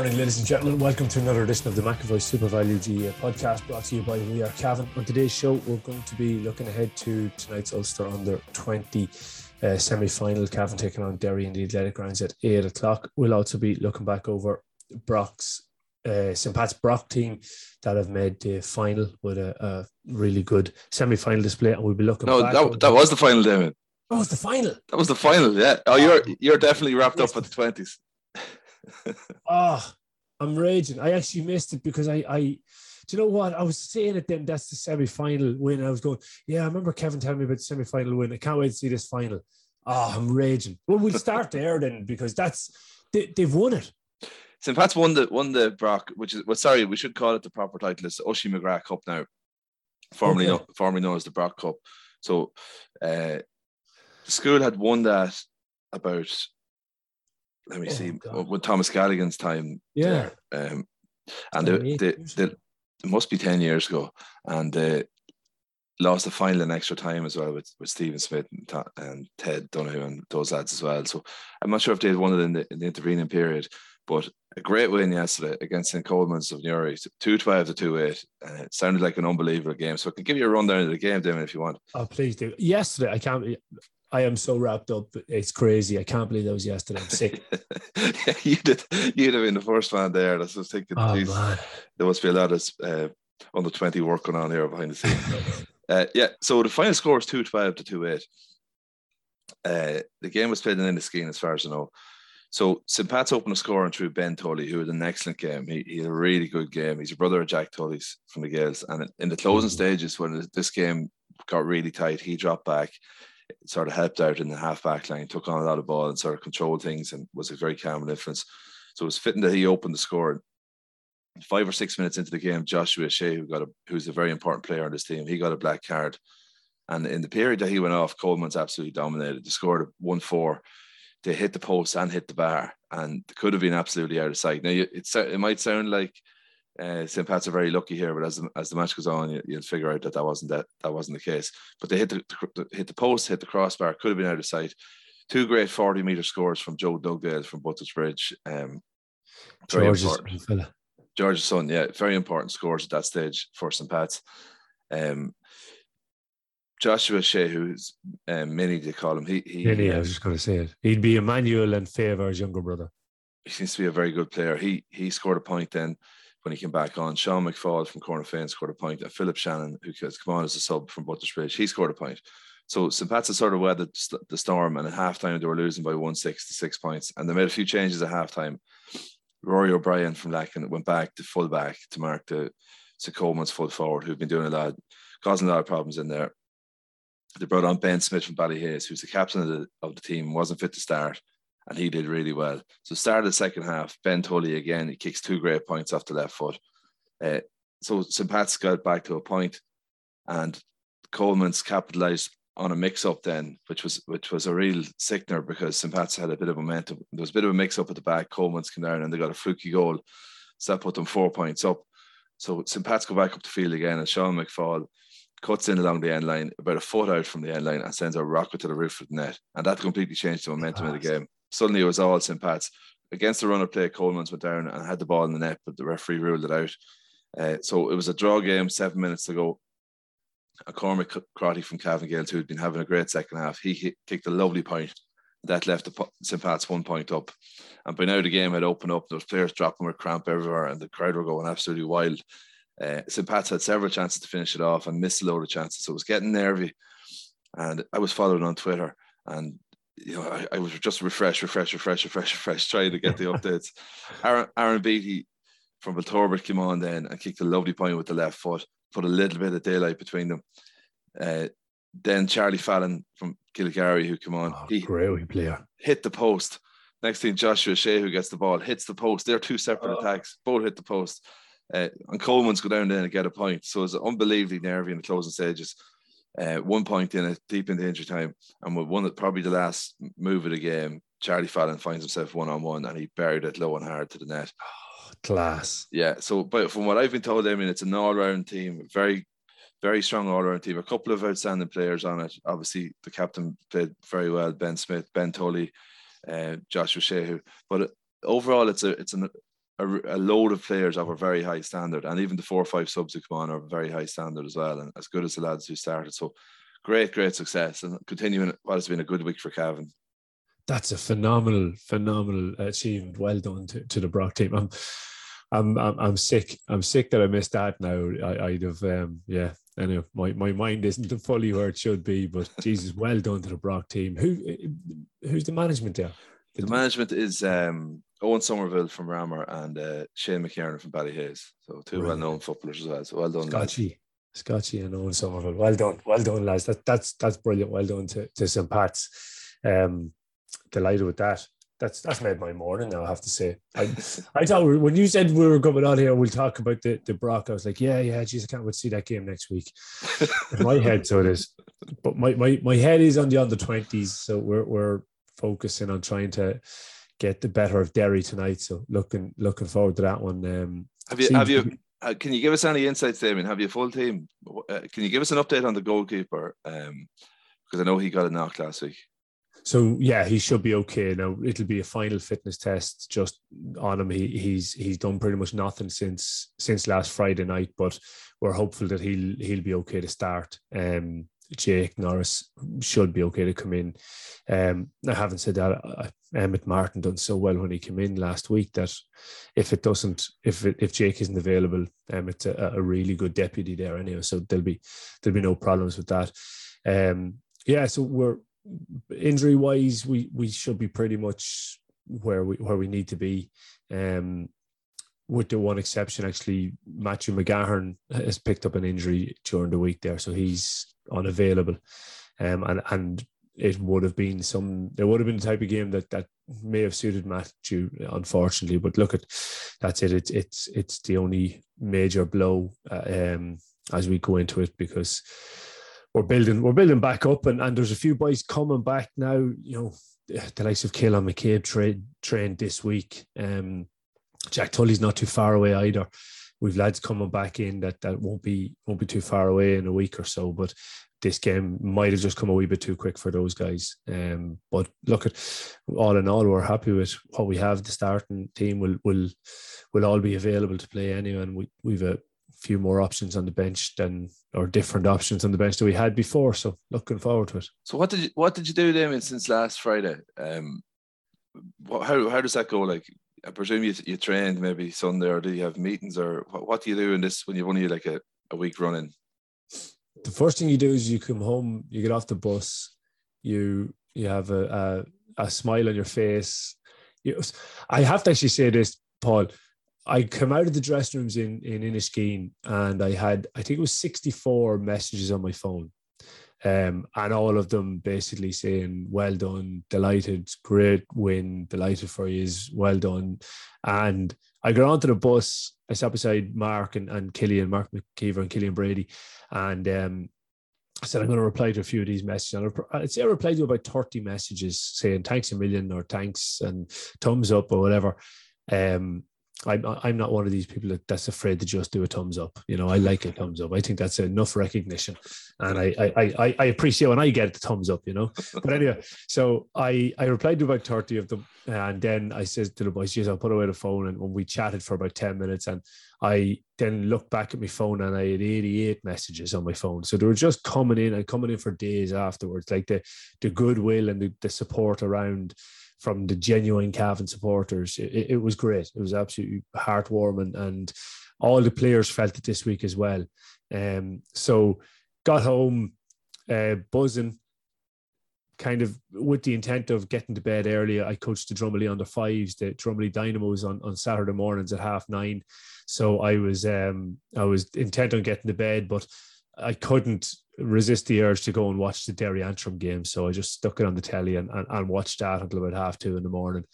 Morning, ladies and gentlemen. Welcome to another edition of the McAvoy Super Value GAA podcast brought to you by We Are Cavan. On today's show, we're going to be looking ahead to tonight's Ulster Under 20 uh, semi final. Cavan taking on Derry in the Athletic Grounds at 8 o'clock. We'll also be looking back over Brock's, uh, St. Pat's Brock team that have made the final with a, a really good semi final display. And we'll be looking No, that, that was the final, Damon. Oh, it's the final. That was the final, yeah. Oh, you're you're definitely wrapped up at the 20s. oh, I'm raging. I actually missed it because I, I, do you know what? I was saying it then. That's the semi final win. I was going, yeah, I remember Kevin telling me about the semi final win. I can't wait to see this final. Oh, I'm raging. Well, we'll start there then because that's they, they've won it. St. Pat's won the won the Brock, which is well, sorry, we should call it the proper title. It's Oisin McGrath Cup now, formerly Okay. known, formerly known as the Brock Cup. So, uh, the school had won that about. Let me Oh, see, God. with Thomas Gallagher's time. Yeah. there. Um, and they, they, they, it must be 10 years ago. And uh, lost the final in extra time as well with, with Stephen Smith and, Ta- and Ted Donoghue and those lads as well. So I'm not sure if they had won it in the, in the intervening period, but a great win yesterday against St. Colman's of Newry, 212 to 2 8. Uh, it sounded like an unbelievable game. So I can give you a rundown of the game, Damon, if you want. Oh, please do. Yesterday, I can't. I am so wrapped up. It's crazy. I can't believe that was yesterday. I'm sick. yeah, you did. You'd have been the first man there. I was thinking. oh geez, man. there must be a lot of uh, under 20 working on here behind the scenes. Uh, yeah, so the final score is 212 to 2 8. Uh, the game was played in Inniskeen, as far as I know. So St. Pat's opened the scoring through Ben Tully, who had an excellent game. He, he had a really good game. He's a brother of Jack Tully's from the Gales. And in the closing Mhm. stages, when this game got really tight, he dropped back, sort of helped out in the half back line, took on a lot of ball and sort of controlled things and was a very calm influence. So it was fitting that he opened the score five or six minutes into the game, Joshua Shehu, who got a who's a very important player on this team, he got a black card. And in the period that he went off, Colman's absolutely dominated. They scored one four. They hit the post and hit the bar, and could have been absolutely out of sight. Now it's it might sound like uh, St. Pat's are very lucky here, but as the, as the match goes on, you, you'll figure out that that wasn't that that wasn't the case. But they hit the, the hit the post, hit the crossbar, could have been out of sight. Two great forty meter scores from Joe Dugdale from Butler's Bridge. Um, George's fella. George's son, yeah, very important scores at that stage for St. Pat's. Um, Joshua Shehu, who's um, Mini, they call him, he he, I was just going to say it. He'd be Emmanuel and Favor's younger brother. he seems to be a very good player. He he scored a point then when he came back on. Sean McFall from Cornafean scored a point. and Philip Shannon, who has come on as a sub from Butler's Bridge, he scored a point. So St. Pat's sort of weathered the storm, and at halftime they were losing by one six to six points, and they made a few changes at halftime. Rory O'Brien from Lacken went back to full back to mark the St. Colman's full forward, who've been doing a lot, causing a lot of problems in there. They brought on Ben Smith from Ballyhaise, who's the captain of the, of the team, wasn't fit to start, and he did really well. So start of the second half, Ben Tully again, he kicks two great points off the left foot. Uh, so St. Pat's got back to a point, and Colman's capitalised on a mix-up then, which was which was a real sickener because St. Pat's had a bit of momentum. There was a bit of a mix-up at the back. Colman's came down and they got a fluky goal. So that put them four points up. So St. Pat's go back up the field again, and Sean McFall cuts in along the end line, about a foot out from the end line, and sends a rocket to the roof of the net. And that completely changed the momentum of the game. Suddenly it was all St. Pat's. Against the run of play, Colman's went down and had the ball in the net, but the referee ruled it out. Uh, so it was a draw game, seven minutes to go. And Cormac Crotty from Cavan Gales, who had been having a great second half, he hit, kicked a lovely point That left the St. Pat's one point up. And by now the game had opened up. Was players dropping with cramp everywhere, and the crowd were going absolutely wild. Uh, St. Pat's had several chances to finish it off and missed a load of chances. So it was getting nervy. And I was following on Twitter and you know, I, I, was just refresh, refresh, refresh, refresh, refresh, trying to get the updates. Aaron, Aaron Beattie from Belturbet came on then and kicked a lovely point with the left foot, put a little bit of daylight between them. Uh, then Charlie Fallon from Killygarry, who came on, oh, he great player, hit the post. Next thing, Joshua Shehu, who gets the ball, hits the post. They're two separate oh. attacks, both hit the post. Uh, and Colman's go down there and get a point. So it's unbelievably nervy in the closing stages. Uh, one point in it, deep in the injury time, and with one that probably the last move of the game, Charlie Fallon finds himself one on one, and he buried it low and hard to the net. Oh, class. Yeah. So, but from what I've been told, I mean, it's an all-round team, very, very strong all-round team. A couple of outstanding players on it. Obviously, the captain played very well. Ben Smith, Ben Tully, uh, Joshua Shehu. But overall, it's a it's an, a, a, load of players of a very high standard, and even the four or five subs who come on are very high standard as well, and as good as the lads who started. So great, great success, and continuing what has been a good week for Cavan. That's a phenomenal, phenomenal achievement. Well done to, to the Brock team. I'm, I'm, I'm, I'm sick. I'm sick that I missed that. Now I, would have, um, yeah. Anyway, my, my mind isn't fully where it should be, but Jesus, well done to the Brock team. Who, who's the management there? The management is um, Owen Somerville from Ramor and uh, Shane McKiernan from Ballyhaise. So two right. well-known footballers as well. So well done. Scotchy, Scotchy and Owen Somerville. Well done. Well done, lads. That, that's that's brilliant. Well done to, to St. Pat's. Um, delighted with that. That's that's made my morning now. I have to say. I I thought when you said we were coming on here, we'll talk about the the Brock. I was like, yeah, yeah. Geez, I can't wait to see that game next week. my head, so it is. But my my my head is on the under twenties. So we're we're focusing on trying to get the better of Derry tonight. So looking looking forward to that one. Um, have you have you uh, can you give us any insights, Damien? Have you full team? Uh, can you give us an update on the goalkeeper? Um, because I know he got a knock last week. So yeah, he should be okay now. It'll be a final fitness test just on him. He, he's he's done pretty much nothing since since last Friday night, but we're hopeful that he'll he'll be okay to start. Um, Jake Norris should be okay to come in. Um, I haven't said that uh, Emmett Martin done so well when he came in last week that if it doesn't, if it, if Jake isn't available, Emmett's a, a, really good deputy there anyway. So there'll be there'll be no problems with that. Um, yeah, so we're injury wise, we we should be pretty much where we where we need to be. Um, with the one exception, actually, Matthew McGahern has picked up an injury during the week there, so he's unavailable. Um, and and it would have been some there would have been the type of game that that may have suited Matthew, unfortunately. But look at that's it. It's it's it's the only major blow uh, um, as we go into it because we're building we're building back up and, and there's a few boys coming back now. You know, the likes of Keelan McCabe trained trained this week. Um, Jack Tully's not too far away either. We've lads coming back in that that won't be won't be too far away in a week or so. But this game might have just come a wee bit too quick for those guys. Um, but look at all in all, we're happy with what we have. The starting team will will will all be available to play anyway, and we we've a few more options on the bench than or different options on the bench that we had before. So looking forward to it. So what did you what did you do, Damien, since last Friday? Um, what, how how does that go? Like I presume you you trained maybe Sunday, or do you have meetings, or what, what do you do in this when you've only like a, a week running? The first thing you do is you come home, you get off the bus, you you have a a, a smile on your face. You, I have to actually say this, Paul. I come out of the dressing rooms in in Inniskeen and I had I think it was 64 messages on my phone. Um, and all of them basically saying, Well done, delighted, great win, delighted for you, is well done. And I got onto the bus, I sat beside Mark and, and Killian, Mark McKeever and Killian Brady. And um, I said, I'm going to reply to a few of these messages. I'd say I replied to about 30 messages saying thanks a million or thanks and thumbs up or whatever. Um, I'm I'm not one of these people that, that's afraid to just do a thumbs up. You know, I like a thumbs up. I think that's enough recognition, and I I I, I appreciate when I get the thumbs up. You know, but anyway, so I I replied to about thirty of them, and then I said to the boys, "Yes, I'll put away the phone." And when we chatted for about ten minutes, and I then looked back at my phone, and I had eighty eight messages on my phone. So they were just coming in and coming in for days afterwards, like the the goodwill and the, the support around from the genuine Cavan supporters. It, it, was great. It was absolutely heartwarming, and all the players felt it this week as well. Um, so got home uh, buzzing, kind of with the intent of getting to bed early. I coached the Drummondley under fives, the Drummondley Dynamos on, on Saturday mornings at half nine. So I was um, I was intent on getting to bed, but I couldn't resist the urge to go and watch the Derry Antrim game. So I just stuck it on the telly and, and, and watched that until about half two in the morning.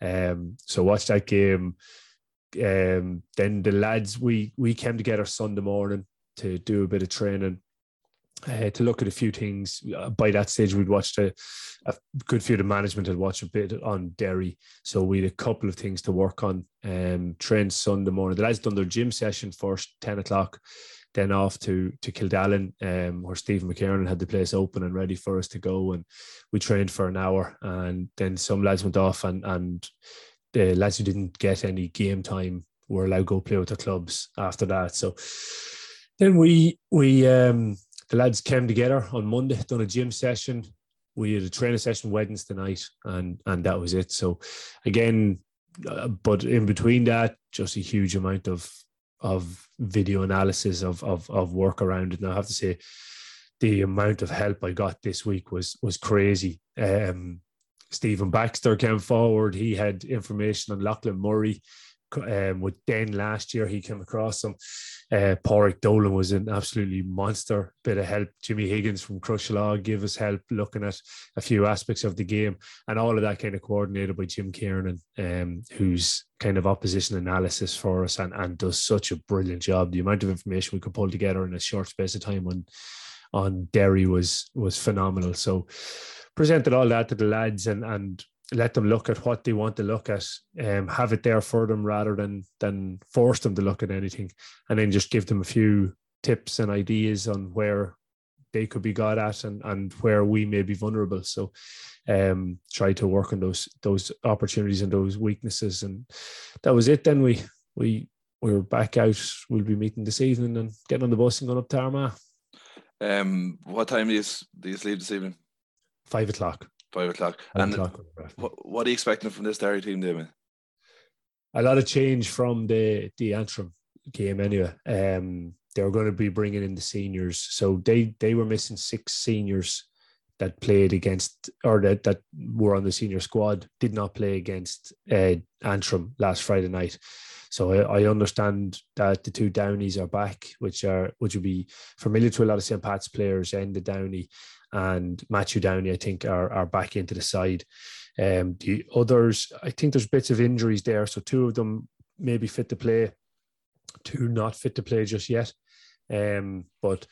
Um, so watched that game. Um, then the lads, we we came together Sunday morning to do a bit of training. Uh, to look at a few things. Uh, by that stage, we'd watched a, a, good few of the management had watched a bit on Derry, so we had a couple of things to work on. Um, trained Sunday morning. The lads done their gym session first, ten o'clock then off to to Kildallen, um, where Stephen McKernan had the place open and ready for us to go, and we trained for an hour, and then some lads went off, and and the lads who didn't get any game time were allowed to go play with the clubs after that. So then we we um, the lads came together on Monday, done a gym session. We had a training session Wednesday night, and and that was it. So again, uh, but in between that, just a huge amount of of video analysis of of of work around it. And I have to say, the amount of help I got this week was was crazy. Um, Stephen Baxter came forward. He had information on Lachlan Murray um, with Den last year. He came across them. Uh, Porrick Dolan was an absolutely monster bit of help. Jimmy Higgins from Crushlaw gave us help looking at a few aspects of the game, and all of that kind of coordinated by Jim Kiernan, um, who's kind of opposition analysis for us and, and does such a brilliant job. The amount of information we could pull together in a short space of time on on Derry was was phenomenal. So presented all that to the lads and and let them look at what they want to look at, um, have it there for them rather than than force them to look at anything, and then just give them a few tips and ideas on where they could be got at and and where we may be vulnerable. So, um, try to work on those those opportunities and those weaknesses, and that was it. Then we we we were back out. We'll be meeting this evening and getting on the bus and going up to Armagh. Um, what time do you, do you leave this evening? Five o'clock. Five o'clock. Five and o'clock. What, what are you expecting from this Derry team, David? A lot of change from the the Antrim game, anyway. Um, they were going to be bringing in the seniors, so they they were missing six seniors that played against or that, that were on the senior squad did not play against uh, Antrim last Friday night. So I, I, understand that the two Downies are back, which are which will be familiar to a lot of St. Pat's players and the Downey and Matthew Downey, I think, are, are back into the side. Um, the others, I think there's bits of injuries there. So two of them maybe fit to play, two not fit to play just yet. Um, but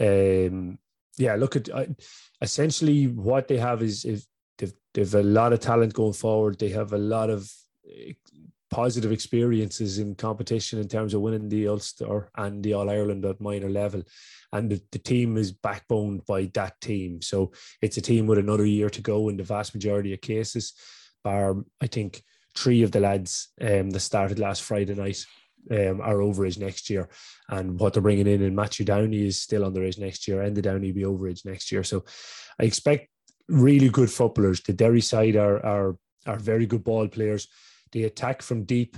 um, yeah, look at essentially what they have is, is they've, they've a lot of talent going forward. They have a lot of positive experiences in competition in terms of winning the Ulster and the All Ireland at minor level and the, the team is backboned by that team. So it's a team with another year to go in the vast majority of cases. Bar, I think three of the lads um, that started last Friday night um, are over age next year, and what they're bringing in in Matthew Downey is still under age next year, and the Downey will be over age next year. So I expect really good footballers. The Derry side are are are very good ball players. They attack from deep.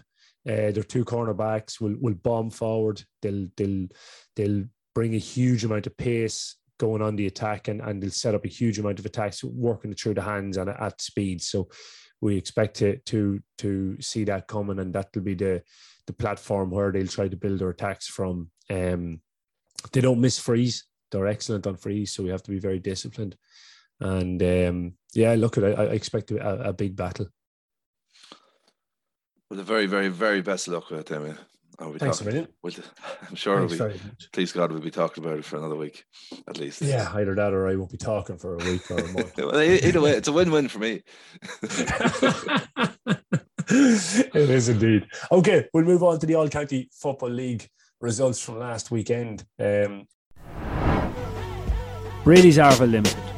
Uh, their two cornerbacks will will bomb forward. They'll they'll they'll bring a huge amount of pace going on the attack and, and they'll set up a huge amount of attacks working through the hands and at speed. So we expect to to to see that coming and that'll be the the platform where they'll try to build their attacks from. Um, they don't miss frees. They're excellent on frees, so we have to be very disciplined. And um, yeah, look at it. I expect a, a big battle. With a very, very, very best luck with it, I'll be Thanks talking, a million. We'll, I'm sure Thanks we, please God, we'll be talking about it for another week at least. Yeah, either that or I won't be talking for a week or a month. well, either way, it's a win-win for me. it is indeed. Okay, we'll move on to the All County Football League results from last weekend. Um, Brady's Arva Limited,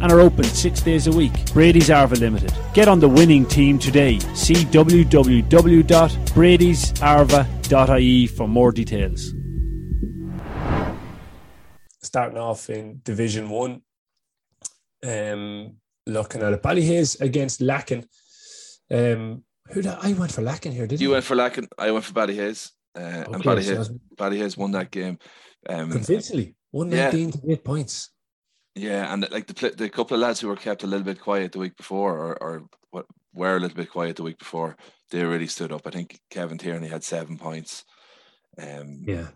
and are open six days a week. Brady's Arva Limited. Get on the winning team today. See www.bradysarva.ie for more details. Starting off in Division 1, um, looking at it, Ballyhaise against Lacken. Um, who did I went for Lacken here? Did you you went for Lacken? I went for Ballyhaise, uh, and Okay, Ballyhaise, so- Ballyhaise won that game. Um, convincingly? One nineteen to eight points. Yeah, and like the the couple of lads who were kept a little bit quiet the week before, or, or what were a little bit quiet the week before, they really stood up. I think Kevin Tierney had seven points. Um, Yeah.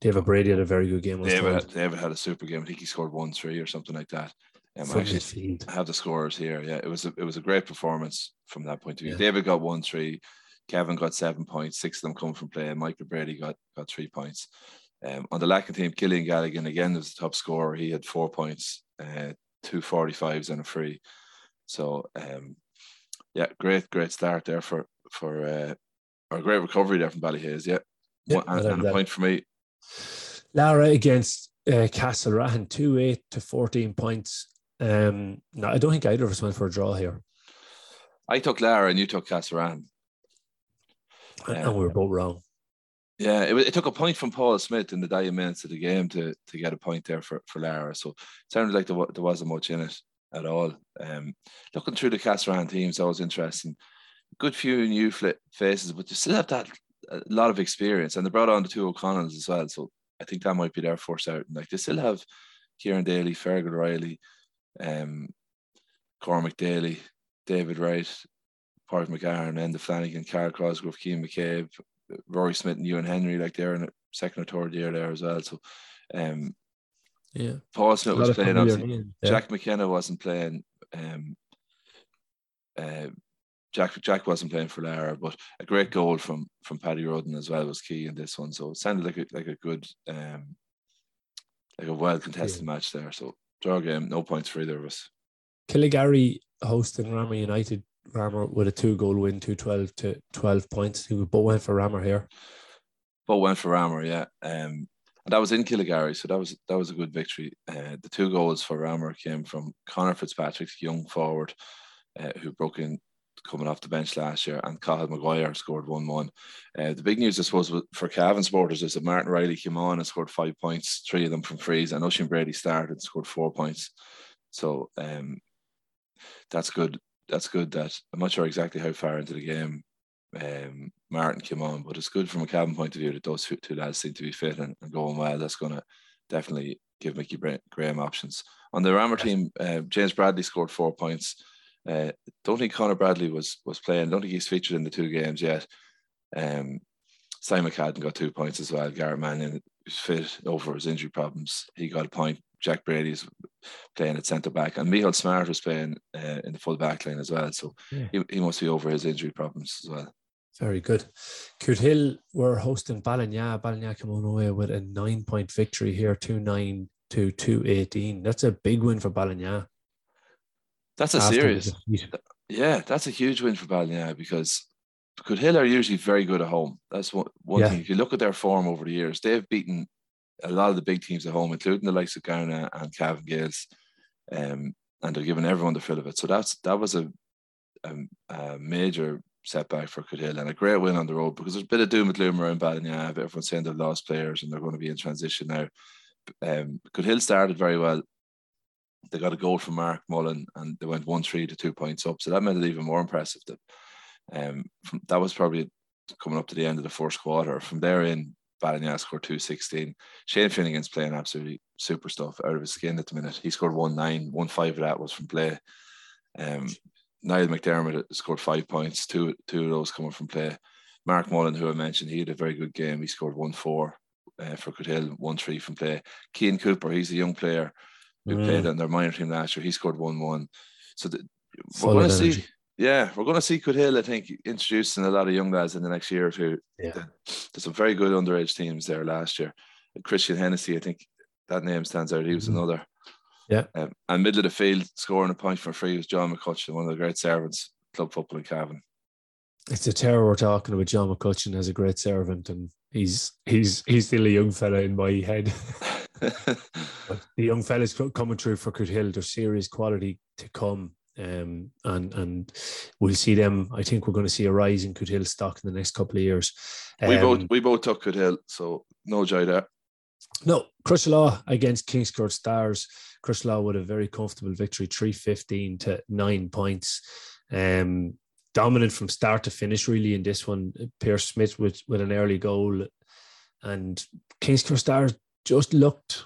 David Brady had a very good game. I David, had, David had a super game. I think he scored one three or something like that. Um, from actually, have the scores here. Yeah, it was a, it was a great performance from that point of view. Yeah. David got one three, Kevin got seven points, six of them come from play, and Michael Brady got got three points. Um, on the Lacken team, Killian Galligan again was the top scorer. He had four points, uh, two 45s and a free. So um, yeah, great great start there for for uh, or great recovery there from Ballyhaise. Yeah, Yeah, One- and, and a point for me. Lara against uh, Castlerahan, 2 8 to 14 points. Um, no, I don't think either of us went for a draw here. I took Lara and you took Castlerahan. And, Yeah. and we were both wrong. Yeah, it, it took a point from Paul Smith in the dying minutes of the game to to get a point there for, for Lara. So it sounded like there, there wasn't much in it at all. Um, looking through the Castlerahan teams, that was interesting. Good few new faces, but you still have that a lot of experience. And they brought on the two O'Connells as well. So I think that might be their force out. Like they still have Kieran Daly, Fergal Riley, um, Cormac Daly, David Wright, Park and Enda Flanagan, Carl Cosgrove, Keane McCabe, Rory Smith, and Ewan Henry, like they're in a second or third year there as well. So um, Yeah. Paul Smith was playing, obviously. yeah. Jack McKenna wasn't playing. Um, uh, Jack Jack wasn't playing for Lara, but a great goal from from Paddy Roden as well was key in this one. So it sounded like a, like a good, um, like a well contested Yeah. match there. So draw game, no points for either of us. Killygarry hosting Ramor United. Ramor with a two goal win, 212 to 12 points. We both went for Ramor here. Both went for Ramor, yeah. Um, and that was in Killygarry, so that was that was a good victory. Uh, the two goals for Ramor came from Connor Fitzpatrick, young forward, uh, who broke in coming off the bench last year, and Cathal Maguire scored one one. Uh, the big news, I suppose, for Cavan supporters is that Martin Riley came on and scored five points, three of them from frees, and Oisin Brady started and scored four points. So um, that's good. That's good. That I'm not sure exactly how far into the game um, Martin came on, but it's good from a Cavan point of view that those two, two lads seem to be fit and, and going well. That's going to definitely give Mickey Graham options. On the Ramor team, uh, James Bradley scored four points. Uh, don't think Connor Bradley was was playing. Don't think he's featured in the two games yet. Um, Simon Cadden got two points as well. Garrett Mannion was fit over his injury problems. He got a point. Jack Brady's playing at centre back, and Michael Smart was playing uh, in the full back line as well. So Yeah. he, he must be over his injury problems as well. Very good. Hill were hosting Ballinagh. Ballinagh came on away with a nine point victory here, 2 9 to 2 18. That's a big win for Ballinagh. That's a after serious, yeah, that's a huge win for Ballinagh because Hill are usually very good at home. That's one, one Yeah. thing. If you look at their form over the years, they've beaten a lot of the big teams at home, including the likes of Gowna and Cavan Gales, um, and they're giving everyone the fill of it. So that's that was a, a, a major setback for Cootehill and a great win on the road because there's a bit of doom and gloom around Ballinagh. Everyone's saying they've lost players and they're going to be in transition now. Um, started very well. They got a goal from Mark Mullen and they went one three to two points up. So that made it even more impressive. That um, from, that was probably coming up to the end of the first quarter. From there in, Ballinagh scored two sixteen. Shane Finnegan's playing absolutely super stuff out of his skin at the minute. He scored one nine, one five of that was from play. Um, Niall McDermott scored five points, two two of those coming from play. Mark Mullen, who I mentioned, he had a very good game. He scored one four uh, for Cootehill, one three from play. Keane Cooper, he's a young player who mm. played on their minor team last year. He scored one one. So the, we're going to see. Yeah, we're going to see Cootehill, I think, introducing a lot of young guys in the next year or two. Yeah. There's some very good underage teams there last year. Christian Hennessy, I think that name stands out. He was mm-hmm. another. Yeah. Um, and middle of the field, scoring a point for free was John McCutcheon, one of the great servants, club football in Cavan. It's a terror we're talking about. John McCutcheon as a great servant, and he's he's he's still a young fella in my head. the young fellas coming through for Hill, there's serious quality to come. Um, and and we'll see them. I think we're going to see a rise in Hill stock in the next couple of years. Um, we both we both took Hill, so no joy there. No, Crosserlough against Kingscourt Stars. Crosserlough with a very comfortable victory, 315 to nine points. Um, dominant from start to finish, really, in this one. Pierce Smith with, with an early goal. And Kingscourt Stars just looked,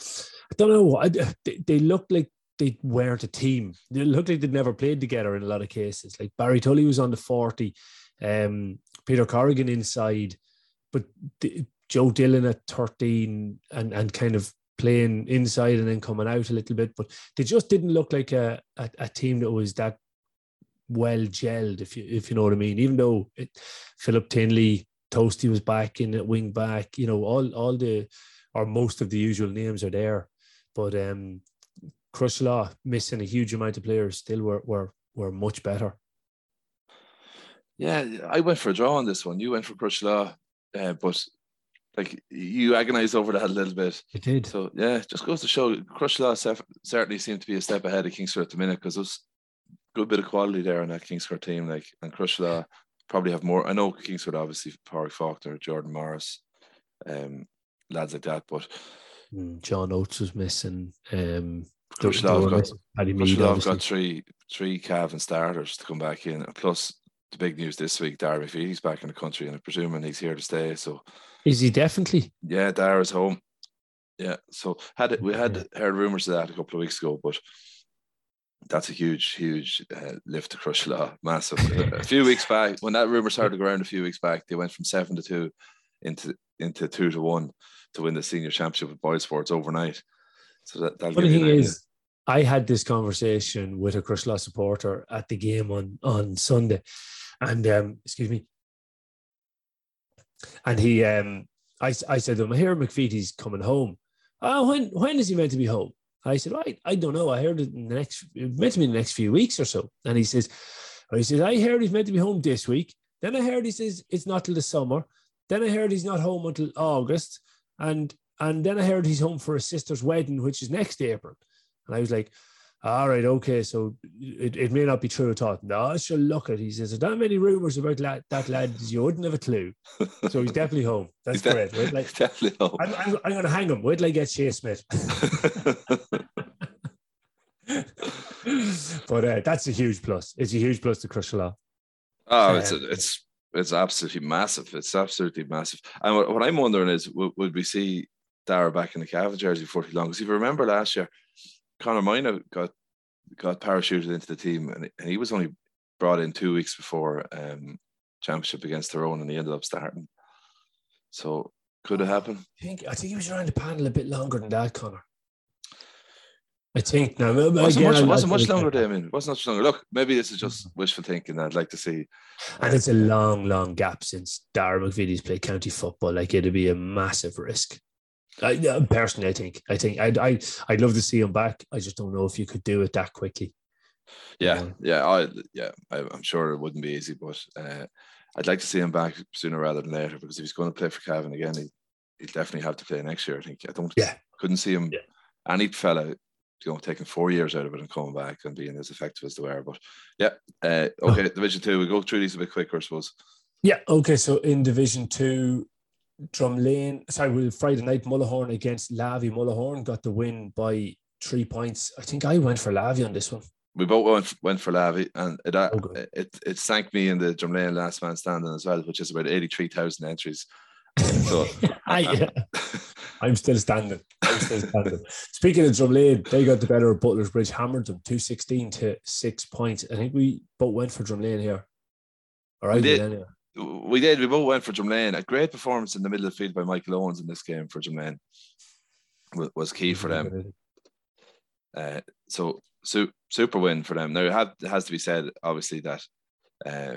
I don't know, I, they, they looked like they weren't a team. They looked like they'd never played together in a lot of cases. Like Barry Tully was on the 40, um, Peter Corrigan inside, but the, Joe Dillon at 13 and, and kind of playing inside and then coming out a little bit, but they just didn't look like a, a, a team that was that well gelled, if you if you know what I mean. Even though it, Philip Tinley, Toasty was back in at wing back, you know, all all the or most of the usual names are there, but um, Crosserlough missing a huge amount of players still were were were much better. Yeah, I went for a draw on this one. You went for Crosserlough, uh, but like you agonized over that a little bit. It did. So yeah, just goes to show Crosserlough certainly seemed to be a step ahead of Kingscourt at the minute because there's a good bit of quality there on that Kingscourt team. Like and Crosserlough probably have more. I know Kingscourt obviously Parry Faulkner, Jordan Morris, um, lads like that, but mm, John Oates was missing. Um, Crosserlough got, got three three Cavan starters to come back in, plus the big news this week, Dara McVeety's back in the country, and I'm presuming he's here to stay. So, is he definitely? Yeah, Dara's home. Yeah, so had it, we had heard rumors of that a couple of weeks ago, but that's a huge, huge uh, lift to Crosserlough, massive. a few weeks back, when that rumor started to go around a few weeks back, they went from seven to two into into two to one to win the senior championship with BoyleSports overnight. So that funny thing is, I had this conversation with a Crosserlough supporter at the game on on Sunday, and um, excuse me, and he um, I I said to him, I hear McVeety's coming home. Oh, when when is he meant to be home? I said, I, I don't know. I heard it in the next meant to be in the next few weeks or so. And he says, he says, I heard he's meant to be home this week. Then I heard he says it's not till the summer. Then I heard he's not home until August. And and then I heard he's home for his sister's wedding, which is next April. And I was like, all right, okay, so it, it may not be true at all. No, I shall look at. He says there's not many rumors about lad, that lad. You wouldn't have a clue. So he's definitely home. That's he's correct. Right? Like, definitely home. I'm, I'm, I'm going to hang him. Wait till I get Shea Smith. but uh, that's a huge plus. It's a huge plus to Crosserlough. Oh, it's a, it's it's absolutely massive. It's absolutely massive. And what, what I'm wondering is, would, would we see Dara back in the Cavan jersey for too long? Because if you remember last year, Conor Mina got got parachuted into the team, and, and he was only brought in two weeks before um, championship against Tyrone, and he ended up starting. So could it happen? I think I think he was around the panel a bit longer than that, Conor. I think now wasn't again, much, wasn't much longer, Damien. It wasn't much longer. Look, maybe this is just wishful thinking. I'd like to see. And it's a long, long gap since Dara McVeety's played county football. Like it'd be a massive risk. I, personally, I think I think I'd I, I'd love to see him back. I just don't know if you could do it that quickly. Yeah, yeah, I yeah, I, am sure it wouldn't be easy, but uh, I'd like to see him back sooner rather than later because if he's going to play for Cavan again, he he'll definitely have to play next year. I think I don't. Yeah, couldn't see him. Yeah. Any fella, you know, taking four years out of it and coming back and being as effective as they were. But yeah, uh, okay, oh. Division Two. We go through these a bit quicker, I suppose. Yeah. Okay. So in Division Two, Drumlane, sorry, Friday night, Mullahoran against Lavey. Mullahoran got the win by three points. I think I went for Lavey on this one. We both went, went for Lavey, and it, uh, oh, it it sank me in the Drumlane last man standing as well, which is about 83,000 entries. So I, I'm still standing. I'm still standing. Speaking of Drumlane, they got the better of Butler's Bridge, hammered them 216 to six points. I think we both went for Drumlane here. All right, anyway we did. We both went for Drumlane. A great performance in the middle of the field by Michael Owens in this game for Drumlane was key for them. Uh, so su- super win for them. Now it, have, it has to be said, obviously, that uh,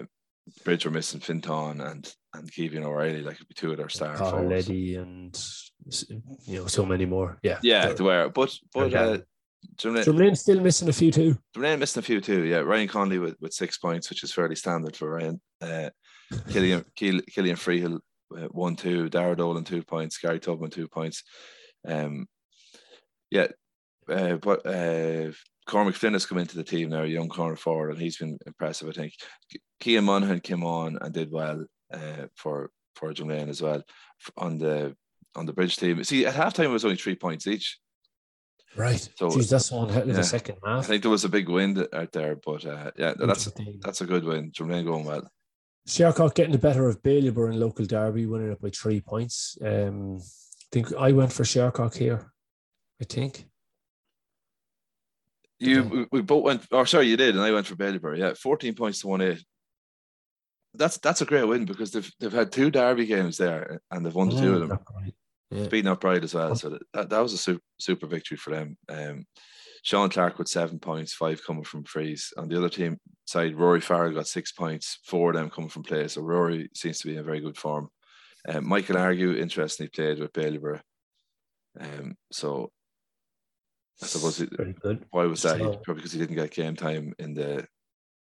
Bridge were missing Fintan and and Keegan O'Reilly, like be two of their star Carl Leddy and you know so many more. Yeah, yeah, they were. But but uh, Drumlane still missing a few too. Drumlane missing a few too. Yeah, Ryan Conley with, with six points, which is fairly standard for Ryan. Uh, Killian Killian Freehill uh, one two, Dara Dolan two points, Gary Tubman two points. Um, yeah, uh, but uh, Cormac Flynn has come into the team now, a young corner forward, and he's been impressive. I think Kean Monaghan came on and did well uh, for for Drumlane as well on the on the bridge team. See, at halftime it was only three points each. Right. So Jeez, that's one hell of yeah, a second half. I think there was a big wind out there, but uh, yeah, that's that's a good win. Drumlane going well. Shercock getting the better of Ballybor in local derby, winning it by three points. Um, I think I went for Shercock here. I think. You we, both went. Or oh, sorry, you did, and I went for Ballybor. Yeah, fourteen points to one eight. That's that's a great win because they've they've had two derby games there and they've won the two of them. Yeah. Beating up Pride as well, so that, that was a super, super victory for them. Um, Sean Clark with seven points, five coming from frees, On the other team side, Rory Farrell got six points, four of them coming from play. So Rory seems to be in very good form. Um, Michael Argue, interestingly, played with Ballybor. Um, so I suppose it, why was that? So, Probably because he didn't get game time in the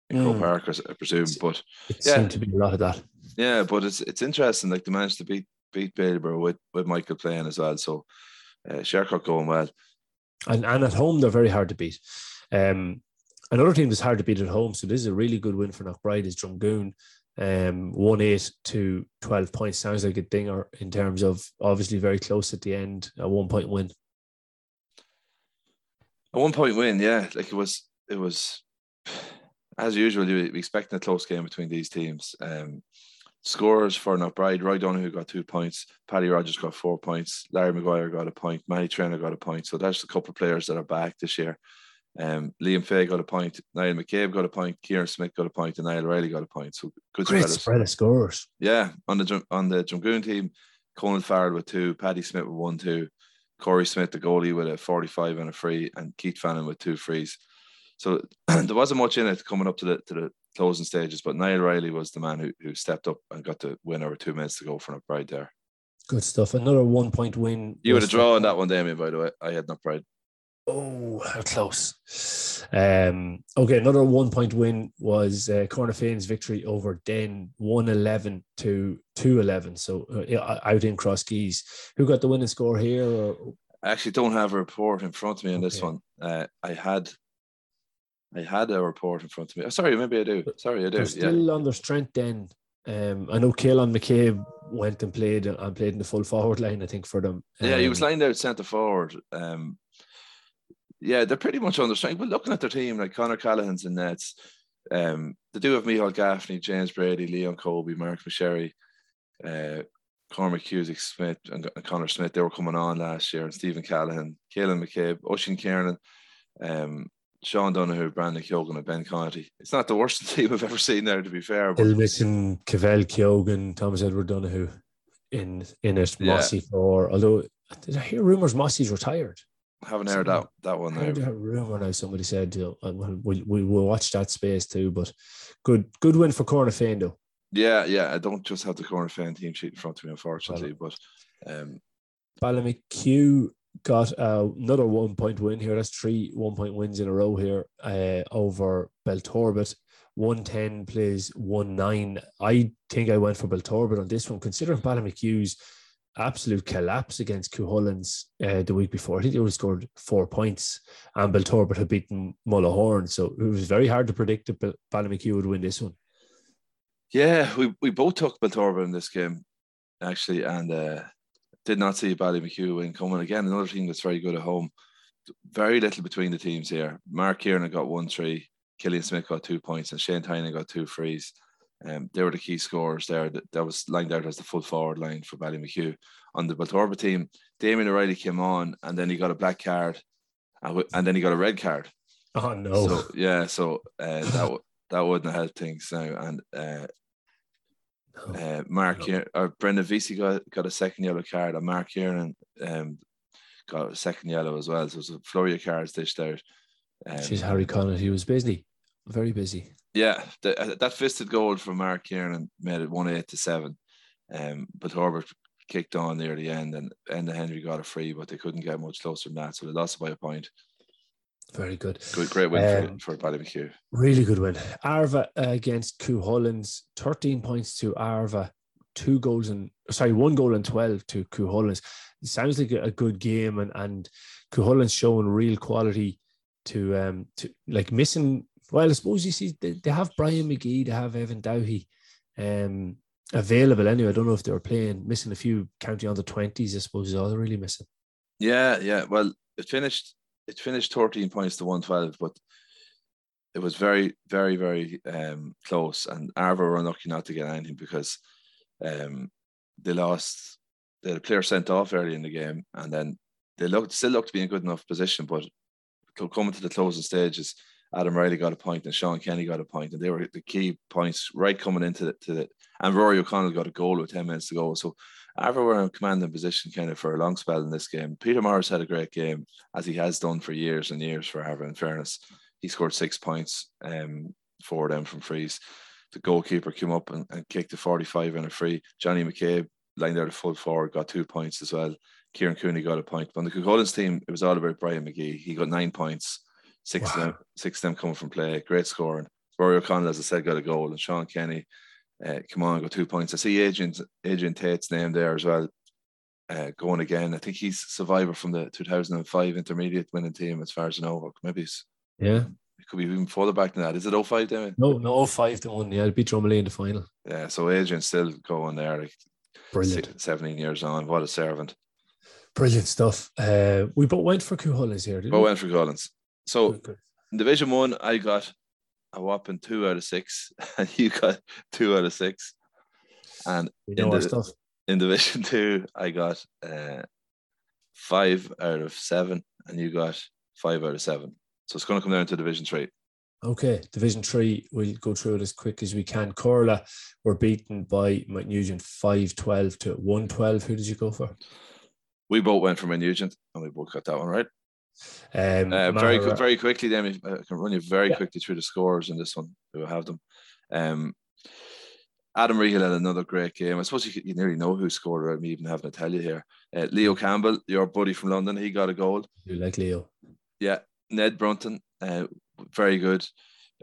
in mm. Park, I presume. But it yeah, seemed to be a lot of that. Yeah, but it's it's interesting. Like they managed to beat beat Ballybor with with Michael playing as well. So uh, Shercock going well and and at home they're very hard to beat. Um, another team that's hard to beat at home, so this is a really good win for Knockbride is Drumgoon. Um, one eight to twelve points sounds like a dinger in terms of obviously very close at the end, a one point win. A one point win, yeah. Like it was, it was as usual. You expecting a close game between these teams. Um, Scores for Knockbride, Roy Donoghue got two points, Paddy Rogers got four points, Larry Maguire got a point, Matty Trainer got a point. So that's a couple of players that are back this year. Um, Liam Fay got a point, Niall McCabe got a point, Kieran Smith got a point, and Niall Riley got a point. So good Great spread of scores. Yeah, on the on the Drumgoon team, Conan Farrell with two, Paddy Smith with one, two, Corey Smith, the goalie, with a 45 and a free, and Keith Fannin with two frees. So there wasn't much in it coming up to the to the closing stages. But Niall Riley was the man who, who stepped up and got the win over two minutes to go for Knockbride there. Good stuff. Another one point win. You would have drawn that one, Damien, by the way. I had Knockbride. Oh, how close. Um, okay, another one point win was uh, Cornafean's victory over Denn 111 to 211. So uh, out in Cross Keys. Who got the winning score here? Or? I actually don't have a report in front of me on okay. this one. Uh, I had I had a report in front of me. Oh, sorry, maybe I do. Sorry, I do. They're still yeah. under strength then. Um, I know Kaelan McCabe went and played and played in the full forward line, I think, for them. Um, yeah, he was um, lined out centre forward. Um, yeah, they're pretty much under strength. But looking at their team, like Connor Callahan's in nets, um, they do have Michael Gaffney, James Brady, Leon Colby, Mark McSherry, uh, Cormac Cusick Smith, and, and Connor Smith. They were coming on last year, and Stephen Callahan, Kaelan McCabe, Oisin Kiernan. Um, Sean Donoghue, Brandon Keoghan, and Ben Connerty. It's not the worst team I've ever seen there, to be fair. But... Still missing Cavell, Keoghan, Thomas Edward Donoghue in in it. Yeah. Mossy for although did I hear rumors Mossy's retired? Haven't heard that that one. I heard a rumor now. Somebody said you know, we'll, we'll, we'll watch that space too. But good good win for Cornafean though. Yeah, yeah. I don't just have the Cornafean team sheet in front of me, unfortunately. But um, Ballymachugh got uh, another one point win here. That's three one point wins in a row here uh, over Belturbet. 110 plays 1 9. I think I went for Belturbet on this one, considering Ballymeque's absolute collapse against Cuchulains uh, the week before. I think they only scored four points, and Belturbet had beaten Mullahoran. So it was very hard to predict that Ballymachugh would win this one. Yeah, we, we both took Belturbet in this game, actually, and uh, did not see Ballymachugh win coming. Again, another team that's very good at home. Very little between the teams here. Mark Kieran got one three, Killian Smith got two points, and Shane Tynan got two frees. Um, they were the key scorers there. That, that was lined out as the full forward line for Ballymachugh. On the Belturbet team, Damien O'Reilly came on, and then he got a black card, and, and then he got a red card. Oh no! So, yeah, so uh, that that wouldn't have helped things now. And uh, Oh, uh, Mark no. or Brendan Vesey got, got a second yellow card, and Mark Kieran um, got a second yellow as well. So it was a flurry of cards dished out. Um, She's Harry Conniff. He was busy, very busy. Yeah, the, uh, that fisted goal from Mark Kieran made it one eight to seven. Um, but Herbert kicked on near the end, and Enda Henry got a free, but they couldn't get much closer than that, so they lost by a point. Very good. Good, great win um, for, for Paddy McHugh. Really good win. Arva against Cuchulains, 13 points to Arva, two goals and sorry, one goal and 12 to. It sounds like a, good game, and and Cuchulains showing real quality to um to like missing. Well, I suppose you see they, they have Brian McGee, they have Evan Dowhy, um available anyway. I don't know if they were playing, missing a few counting on the twenties. I suppose is all they're really missing. Yeah, yeah. Well, it finished it finished 13 points to 112, but it was very, very, very um, close. And Arva were unlucky not to get anything because um, they lost. They had a player sent off early in the game, and then they looked still looked to be in a good enough position. But coming to the closing stages, Adam Riley got a point and Sean Kenny got a point, and they were the key points right coming into the, to the and Rory O'Connell got a goal with 10 minutes to go. So everywhere in commanding position kind of for a long spell in this game. Peter Morris had a great game, as he has done for years and years for Arva, in fairness. He scored six points um, for them from frees. The goalkeeper came up and, and kicked the 45 and a free. Johnny McCabe lined out a full forward, got two points as well. Kieran Cooney got a point. But on the Cuchulains team, it was all about Brian McGee. He got nine points, six wow. of them, six of them coming from play. Great scoring. Rory O'Connell, as I said, got a goal, and Sean Kenny uh, come on, got two points. I see Adrian Adrian Tate's name there as well. Uh, going again. I think he's survivor from the 2005 intermediate winning team, as far as I know. Maybe it's yeah. It could be even further back than that. Is it 05 Damien? No, no 05 to one. Yeah, it beat Dromley in the final. Yeah, so Adrian's still going there. Like Brilliant. Six, 17 years on. What a servant. Brilliant stuff. Uh, we both went for Cuchulains here, did both we? Both went for Cuchulains. So in Division One, I got a whopping two out of six, and you got two out of six. And in, the, in Division Two, I got uh, five out of seven, and you got five out of seven. So it's going to come down to Division Three. Okay, Division Three. We'll go through it as quick as we can. Corlough were beaten by Mount Nugent five twelve to one twelve. Who did you go for? We both went for Mount Nugent, and we both got that one right. Um, uh, very very quickly, then I can run you very yeah. quickly through the scores in this one. We will have them. Um, Adam Rehill had another great game. I suppose you, you nearly know who scored without me even having to tell you here. Uh, Leo Campbell, your buddy from London, he got a goal. You like Leo? Yeah. Ned Brunton, uh, very good.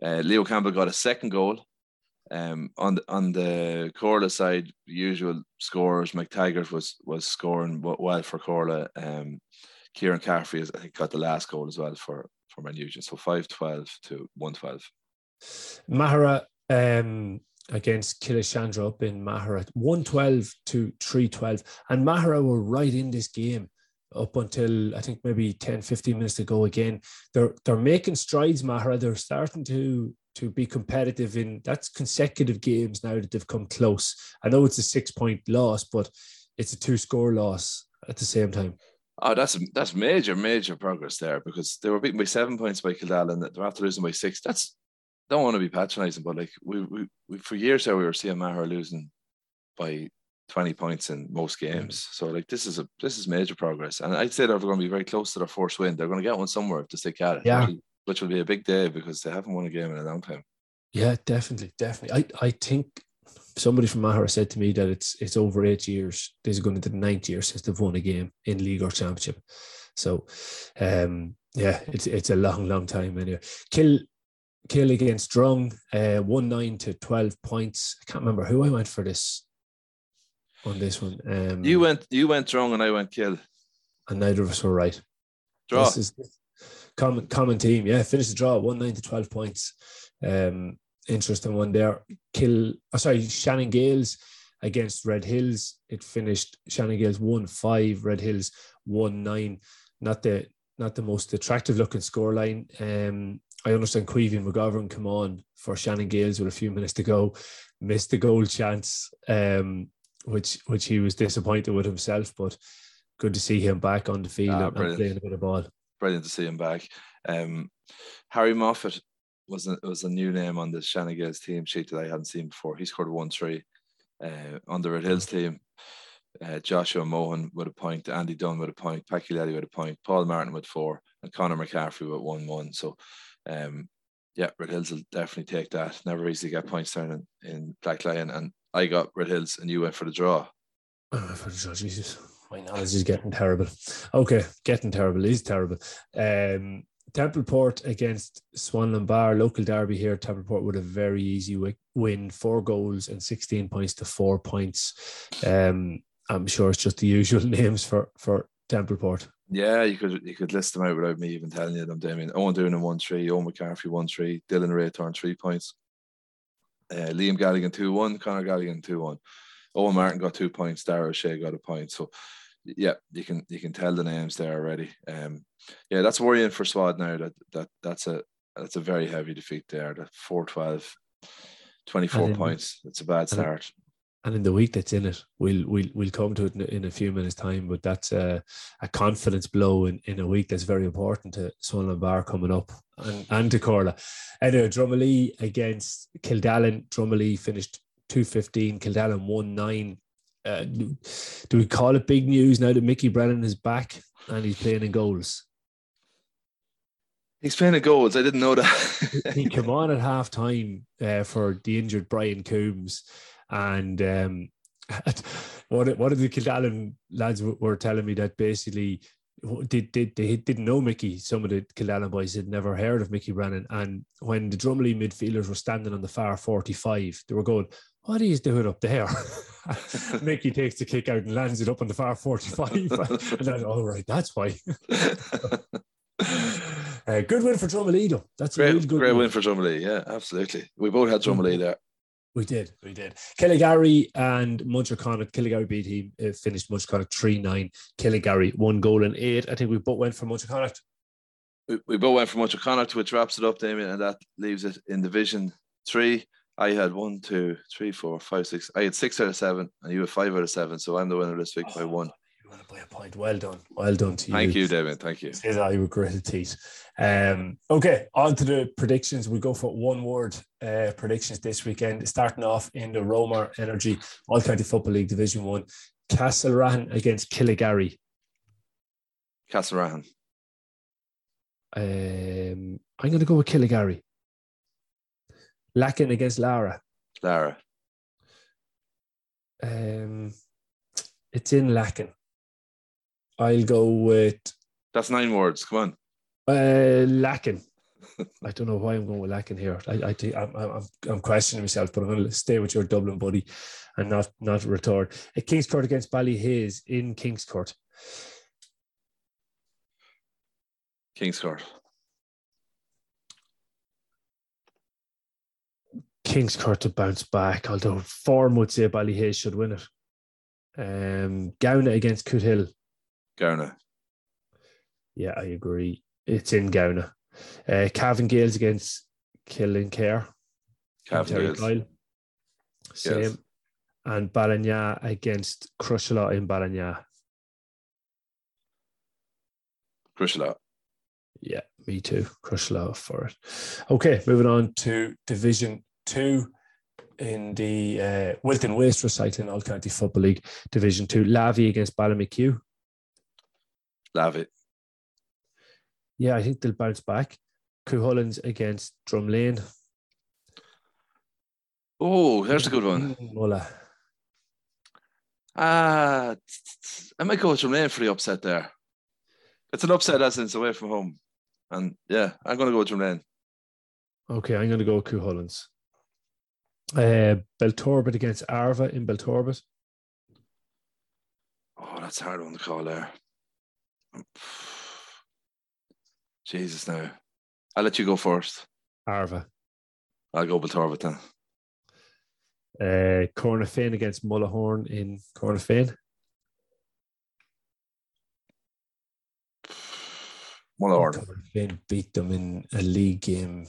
Uh, Leo Campbell got a second goal. Um, on the on the Corlough side, usual scores. McTaggart was was scoring well for Corlough. Um, Kieran Caffrey has, I think, got the last goal as well for, for Man. So 5 12 to 1 12. Maghera um, against Killeshandra up in Maghera, 112 to 312. And Maghera were right in this game up until I think maybe 10, 15 minutes to go again. They're they're making strides, Maghera. They're starting to to be competitive in that's consecutive games now that they've come close. I know it's a six point loss, but it's a two score loss at the same time. Oh, that's that's major, major progress there because they were beaten by seven points by Kildare and they're after losing by six. That's don't want to be patronising, but like we, we, we for years there we were seeing Maghera losing by 20 points in most games. So like this is a this is major progress. And I'd say they're going to be very close to their first win. They're going to get one somewhere if they stick at it. Yeah. Which will be a big day because they haven't won a game in a long time. Yeah, definitely, definitely. I, I think somebody from Maghera said to me that it's it's over eight years. This is going into the ninth year since they've won a game in league or championship. So, um, yeah, it's it's a long, long time anyway. Kill kill against Drung, uh, one nine to twelve points. I can't remember who I went for this on this one. Um, you went you went Drung and I went kill, and neither of us were right. Draw. This is common common team. Yeah, finish the draw one nine to twelve points. Um, interesting one there. Kill, oh, sorry, Shannon Gaels against Red Hills. It finished Shannon Gaels one five, Red Hills one nine. Not the not the most attractive looking scoreline. Um, I understand Queevy McGovern come on for Shannon Gaels with a few minutes to go, missed the goal chance, um, which which he was disappointed with himself, but good to see him back on the field ah, and, and, playing a bit of ball. Brilliant to see him back. Um, Harry Moffat was a, was a new name on the Shannon Gaels team sheet that I hadn't seen before. He scored one three. Uh, on the Red Hills team, uh, Joshua Mohan with a point, Andy Dunn with a point, Paculetti with a point, Paul Martin with four, and Connor McCaffrey with one one. So, um, yeah, Red Hills will definitely take that. Never easy to get points down in, in Black Lion, and I got Red Hills, and you went for the draw. Oh, for the draw, Jesus, my knowledge is getting terrible. Okay, getting terrible is terrible. Um, Templeport against Swanlinbar, local derby here. Templeport with a very easy win, four goals and 16 points to four points. Um, I'm sure it's just the usual names for for Templeport. Yeah, you could you could list them out without me even telling you them. Damien Owen Doonan one three, Owen McCarthy one three, Dylan Raythorn three points, uh, Liam Galligan two one, Connor Galligan two one, Owen Martin got two points, Dara O'Shea got a point. So yeah, you can you can tell the names there already. Um, yeah, that's worrying for Swad now. That that that's a that's a very heavy defeat there. The 4-12, 24 then, points. It's a bad start. And in the week that's in it, we'll we'll we'll come to it in, in a few minutes' time. But that's a, a confidence blow in, in a week that's very important to Swanlinbar coming up and, and to Corlough. Anyway, Drumalee against Kildallan. Drumalee finished 215. Kildallan 1 9 uh, do we call it big news now that Mickey Brennan is back and he's playing in goals? He's playing in goals. I didn't know that. he came on at half time uh, for the injured Brian Coombs. And um, what, what did the Kildallan lads were telling me that basically did, did they didn't know Mickey. Some of the Kildallan boys had never heard of Mickey Brennan. And when the Drumalee midfielders were standing on the far 45, they were going, what are you doing up there? Mickey takes the kick out and lands it up on the far 45. and then, all right, that's why. uh, good win for Drumalee, though. That's great, a really good great win. win for Drumalee. Yeah, absolutely. We both had Drumalee there. We did, we did. Killygarry and Munterconnaught. Killygarry beat him, uh, finished Munterconnaught 3 9. Killygarry, one goal and eight. I think we both went for Munterconnaught. We, we both went for Munterconnaught, which wraps it up, Damien, and that leaves it in Division 3. I had one, two, three, four, five, six. I had six out of seven, and you had five out of seven. So I'm the winner this week oh, by one. You want to play a point? Well done, well done to you. Thank you, David. Thank you. Says I with gritted teeth. Um, okay, on to the predictions. We go for one word uh, predictions this weekend. Starting off in the Roma Energy All County Football League Division One, Castlerahan against Killygarry. Castlerahan. Um, I'm going to go with Killygarry. Lacken against Laragh. Laragh. Um, it's in Lacken. I'll go with. That's nine words. Come on. Uh, Lacken. I don't know why I'm going with Lacken here. I, I, I'm, I'm, I'm questioning myself, but I'm going to stay with your Dublin buddy and not not return. At Kingscourt against Ballyhaise in Kingscourt. Kingscourt. Kingscourt to bounce back, although form would say Ballyhaise should win it. Um, Gowna against Cootehill. Gowna. Yeah, I agree. It's in Gowna. Uh, Cavan Gaels against Killinkere. Cavan Gaels. Same. Yes. And Ballinagh against Crosserlough in Ballinagh. Crosserlough. Yeah, me too. Crosserlough for it. Okay, moving on to Division two in the uh, Wilton Waste Recycling All County Football League Division Two. Lavey against Ballymachugh. Lavey. Yeah, I think they'll bounce back. Cuchulainns against Drumlane. Oh, there's a good one. Mulla. Ah, I might go with Drumlane for the upset there. It's an upset as it's away from home. And yeah, I'm going to go with Drumlane. Okay, I'm going to go with Cuchulainns. Uh, Belturbet against Arva in Belturbet. Oh, that's a hard one to call there. Jesus, now I'll let you go first. Arva. I'll go Belturbet then. Uh, Cornafean against Mullahoran in Cornafean. Mullahoran. Cornafean beat them in a league game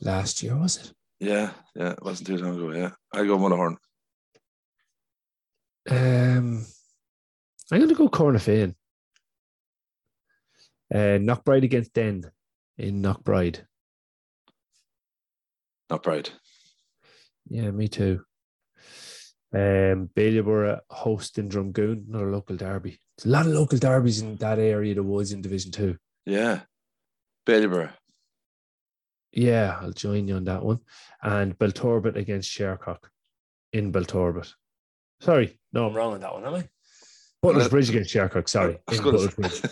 last year, was it? Yeah, yeah, it wasn't too long ago. Yeah, I go Mullahoran. Um, I'm going to go Cornafean. Uh, Knockbride against Denn in Knockbride. Knockbride. Yeah, me too. Um, Bailieborough hosting Drumgoon, another local derby. There's a lot of local derbies in that area that was in Division Two. Yeah. Bailieborough. Yeah, I'll join you on that one. And Belturbet against Shercock in Belturbet. Sorry, no, I'm wrong on that one, am I? Butler's Bridge against Shercock, sorry. In Butler's Bridge.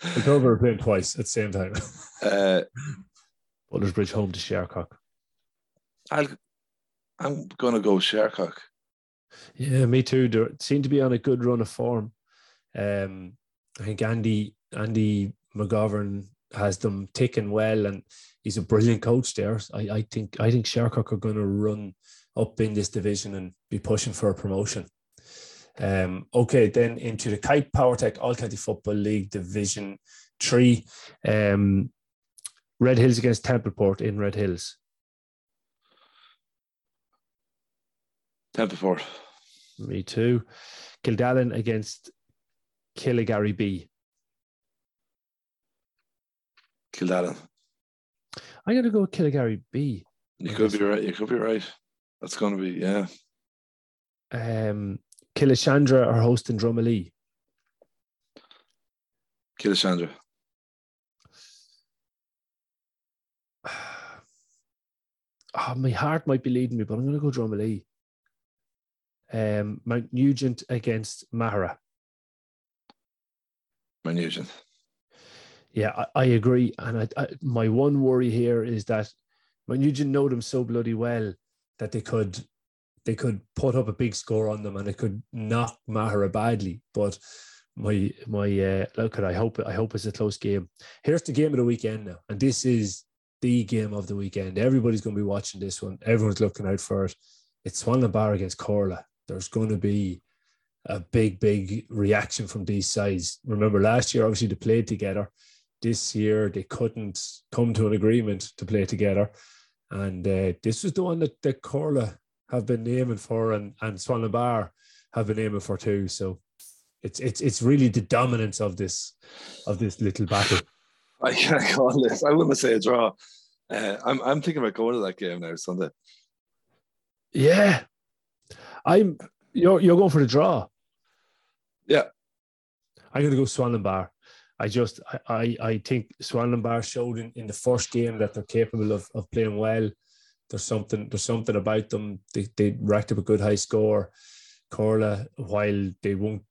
Belturbet are playing twice at the same time. uh, Butler's Bridge home to Shercock. I'll, I'm going to go Shercock. Yeah, me too. They seem to be on a good run of form. Um, I think Andy Andy McGovern has them ticking well, and he's a brilliant coach there. I, I think I think Shercock are going to run up in this division and be pushing for a promotion. Um, okay, then into the Kite PowerTech All County Football League Division Three. Um, Red Hills against Templeport in Red Hills. Templeport. Me too. Kildallan against Killygarry B. Kildallan. I'm going to go with Killygarry B. You could be right. You could be right. That's going to be, yeah. Um, Killeshandra are hosting Drumalee. Killeshandra. Oh, my heart might be leading me, but I'm going to go Drumalee. Um, Mount Nugent against Maghera. My Nugent. Yeah, I, I agree. And I, I, my one worry here is that Mount Nugent know them so bloody well that they could they could put up a big score on them and it could knock Maghera badly. But my my uh, look at I hope I hope it's a close game. Here's the game of the weekend now, and this is the game of the weekend. Everybody's going to be watching this one. Everyone's looking out for it. It's Swanlinbar against Corlough. There's going to be a big, big reaction from these sides. Remember last year, obviously they played together. This year they couldn't come to an agreement to play together, and uh, this was the one that that Corlough have been aiming for, and and Swanlinbar have been aiming for too. So it's it's it's really the dominance of this of this little battle. I can't call this. I wouldn't say a draw. Uh, I'm I'm thinking about going to that game now Sunday. Yeah, I'm. You're you're going for the draw. Yeah, I'm going to go Swanlinbar. I just I I, think Swanlinbar showed in, in the first game that they're capable of, of playing well. There's something there's something about them. They they racked up a good high score. Corlough, while they won't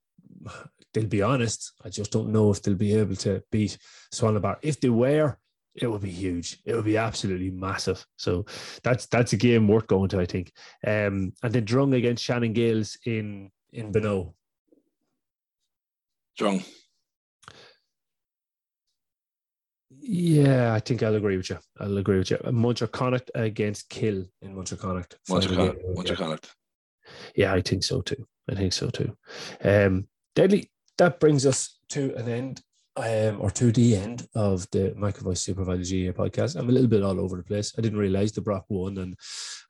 they'll be honest. I just don't know if they'll be able to beat Swanlinbar. If they were, it would be huge. It would be absolutely massive. So that's that's a game worth going to, I think. Um, and then Drung against Shannon Gaels in in Beno. Drung. Yeah, I think I'll agree with you. I'll agree with you. Munterconnaught against Kill in Munterconnaught. Muncher Connacht. Yeah, I think so too. I think so too. Um, Deadly, that brings us to an end, um, or to the end of the McAvoy Super Value GAA podcast. I'm a little bit all over the place. I didn't realize the Brock won, and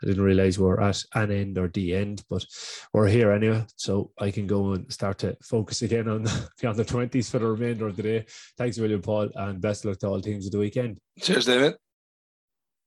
I didn't realize we're at an end or the end, but we're here anyway. So I can go and start to focus again on the, on the 20s for the remainder of the day. Thanks, William Paul, and best luck to all teams of the weekend. Cheers, David.